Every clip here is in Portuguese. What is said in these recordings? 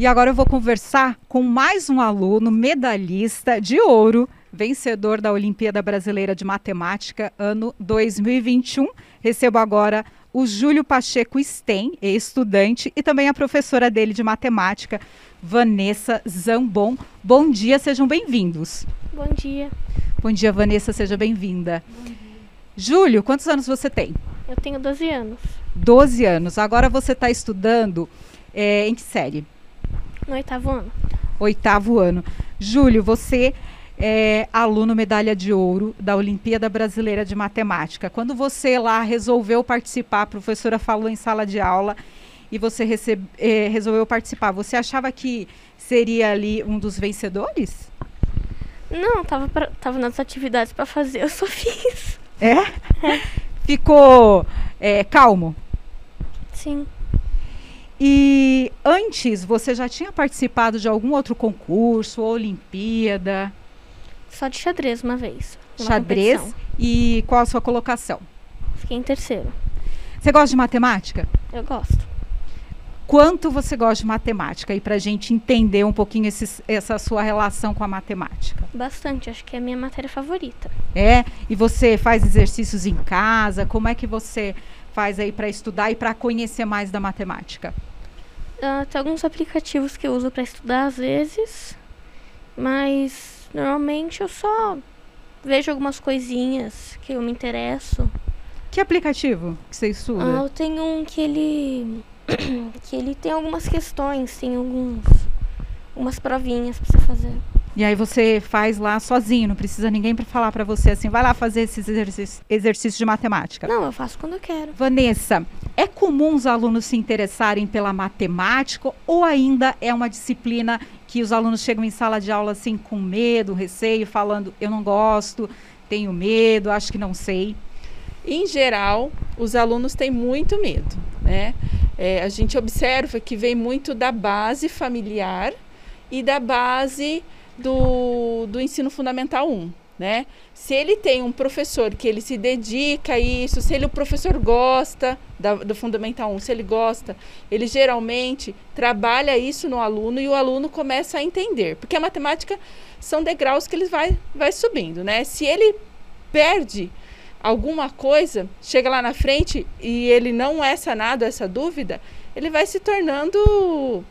E agora eu vou conversar com mais um aluno medalhista de ouro, vencedor da Olimpíada Brasileira de Matemática ano 2021. Recebo agora o Júlio Pacheco Sten, estudante, e também a professora dele de matemática, Vanessa Zambon. Bom dia, sejam bem-vindos. Bom dia. Bom dia, Vanessa, seja bem-vinda. Júlio, quantos anos você tem? Eu tenho 12 anos. 12 anos. Agora você está estudando é, em que série? No oitavo ano. Oitavo ano. Júlio, você é aluno medalha de ouro da Olimpíada Brasileira de Matemática. Quando você lá resolveu participar, a professora falou em sala de aula e você recebe, é, resolveu participar, você achava que seria ali um dos vencedores? Não, tava, pra, tava nas atividades para fazer, eu só fiz. É? Ficou é, calmo? Sim. E antes, você já tinha participado de algum outro concurso, Olimpíada? Só de xadrez uma vez. numa Xadrez? competição. E qual a sua colocação? Fiquei em terceiro. Você gosta de matemática? Eu gosto. Quanto você gosta de matemática? E para a gente entender um pouquinho esses- essa sua relação com a matemática. Bastante, acho que é a minha matéria favorita. É? E você faz exercícios em casa? Como é que você faz aí para estudar e para conhecer mais da matemática? Ah, tem alguns aplicativos que eu uso para estudar às vezes, mas normalmente eu só vejo algumas coisinhas que eu me interesso. Que aplicativo que você estuda? Ah, eu tenho um que ele que ele tem algumas questões, tem alguns umas provinhas para você fazer. E aí você faz lá sozinho, não precisa ninguém para falar para você assim, vai lá fazer esses exercícios, exercícios de matemática. Não, eu faço quando eu quero. Vanessa, é comum os alunos se interessarem pela matemática ou ainda é uma disciplina que os alunos chegam em sala de aula assim com medo, receio, falando eu não gosto, tenho medo, acho que não sei. Em geral, os alunos têm muito medo, né? É, a gente observa que vem muito da base familiar e da base do, do ensino fundamental 1, né? Se ele tem um professor que ele se dedica a isso, se ele, o professor gosta da, do fundamental 1, se ele gosta, ele geralmente trabalha isso no aluno e o aluno começa a entender, porque a matemática são degraus que ele vai, vai subindo, né? Se ele perde alguma coisa, chega lá na frente e ele não é sanado essa dúvida, ele vai se tornando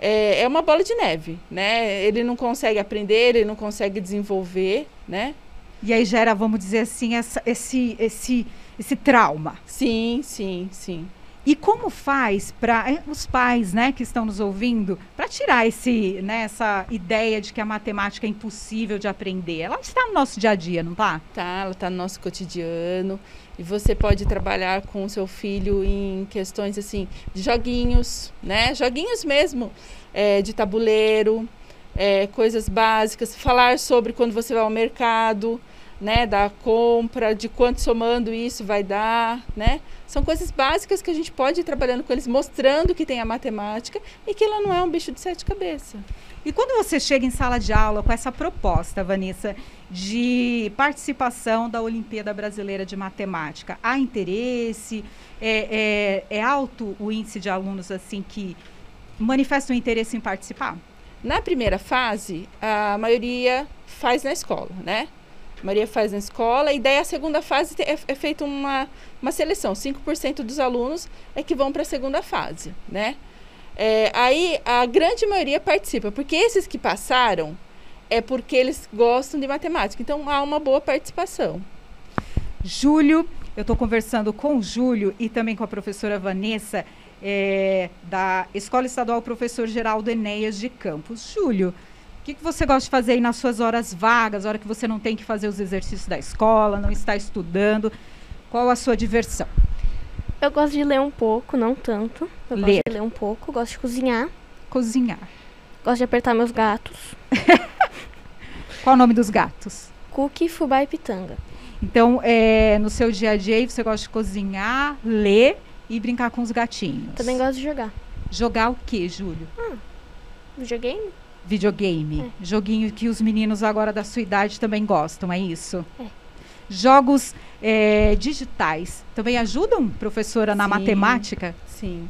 é, é uma bola de neve, né? Ele não consegue aprender, ele não consegue desenvolver, né? E aí gera, vamos dizer assim, essa- esse, esse, esse trauma. Sim, sim, sim. E como faz para os pais, né, que estão nos ouvindo, para tirar esse, né, essa ideia de que a matemática é impossível de aprender? Ela está no nosso dia a dia, não tá? Tá, ela tá no nosso cotidiano e você pode trabalhar com o seu filho em questões assim de joguinhos, né? Joguinhos mesmo, é, de tabuleiro, é, coisas básicas, falar sobre quando você vai ao mercado, né? Da compra, de quanto somando isso vai dar, né? São coisas básicas que a gente pode ir trabalhando com eles, mostrando que tem a matemática e que ela não é um bicho de sete cabeças. E quando você chega em sala de aula com essa proposta, Vanessa, de participação da Olimpíada Brasileira de Matemática, há interesse? É, é, é alto o índice de alunos assim que manifestam interesse em participar? Na primeira fase, a maioria faz na escola, né? A maioria faz na escola, e daí a segunda fase é, é feita uma, uma seleção. 5% dos alunos é que vão para a segunda fase, né? É, aí a grande maioria participa, porque esses que passaram é porque eles gostam de matemática. Então há uma boa participação. Júlio, eu estou conversando com o Júlio e também com a professora Vanessa, é, da Escola Estadual Professor Geraldo Enéas de Campos. Júlio, que, que você gosta de fazer aí nas suas horas vagas, hora que você não tem que fazer os exercícios da escola, não está estudando? Qual a sua diversão? Eu gosto de ler um pouco, não tanto. Eu Ler. gosto de ler um pouco, gosto de cozinhar, Cozinhar. gosto de apertar meus gatos. Qual o nome dos gatos? Cookie, fubá e pitanga. Então, é, no seu dia a dia, você gosta de cozinhar, ler e brincar com os gatinhos. Também gosto de jogar. Jogar o que, Júlio? Videogame? Videogame. Joguinho que os meninos agora da sua idade também gostam, é isso? É. Jogos é, digitais também ajudam, professora, na Sim. matemática? Sim.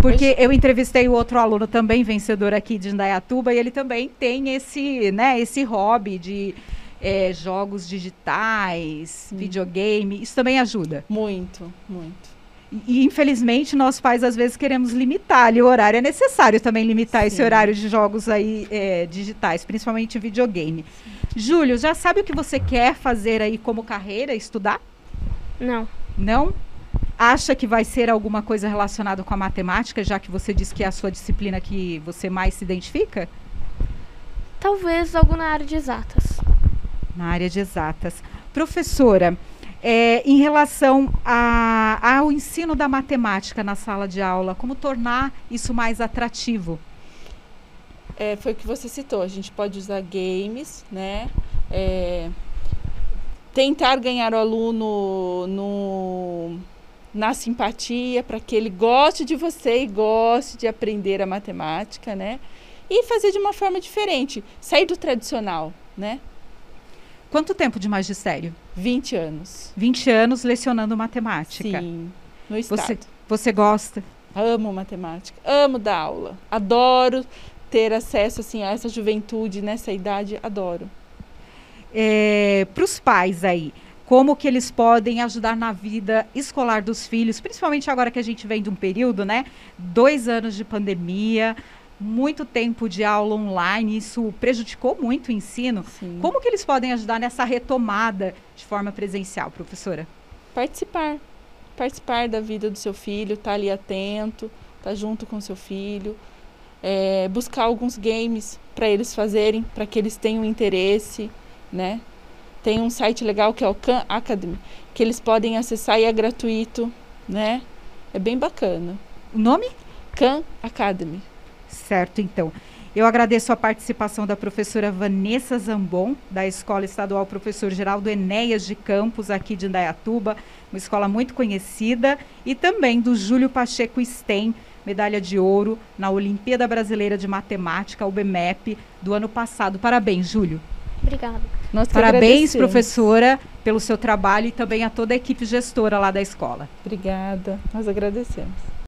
Porque eu entrevistei o outro aluno também, vencedor aqui de Indaiatuba, e ele também tem esse, né, esse hobby de é, jogos digitais, hum. videogame. Isso também ajuda? Muito, muito. E, infelizmente, nós pais às vezes queremos limitar ali o horário. É necessário também limitar Sim. esse horário de jogos aí é, digitais, principalmente videogame. Sim. Júlio, já sabe o que você quer fazer aí como carreira, estudar? Não. Não? Acha que vai ser alguma coisa relacionada com a matemática, já que você disse que é a sua disciplina que você mais se identifica? Talvez algo na área de exatas. Na área de exatas. Professora, é, em relação a, ao ensino da matemática na sala de aula, como tornar isso mais atrativo? É, foi o que você citou. A gente pode usar games, né? É, tentar ganhar o aluno no, na simpatia para que ele goste de você e goste de aprender a matemática, né? E fazer de uma forma diferente, sair do tradicional, né? Quanto tempo de magistério? 20 anos. 20 anos lecionando matemática. Sim, no estado. Você, você gosta? Amo matemática, amo dar aula. Adoro ter acesso assim a essa juventude nessa idade, adoro. É, Para os pais aí, como que eles podem ajudar na vida escolar dos filhos, principalmente agora que a gente vem de um período, né? Dois anos de pandemia, muito tempo de aula online, isso prejudicou muito o ensino. Sim. Como que eles podem ajudar nessa retomada de forma presencial, professora? Participar. Participar da vida do seu filho, estar tá ali atento, estar tá junto com seu filho. É, buscar alguns games para eles fazerem, para que eles tenham interesse, né? Tem um site legal que é o Khan Academy, que eles podem acessar e é gratuito, né? É bem bacana. O nome? Khan Academy. Certo, então. Eu agradeço a participação da professora Vanessa Zambon, da Escola Estadual Professor Geraldo Enéas de Campos, aqui de Indaiatuba, uma escola muito conhecida, e também do Júlio Pacheco Sten, medalha de ouro na Olimpíada Brasileira de Matemática, UBMEP, do ano passado. Parabéns, Júlio. Obrigada. Nós Parabéns, professora, pelo seu trabalho e também a toda a equipe gestora lá da escola. Obrigada. Nós agradecemos.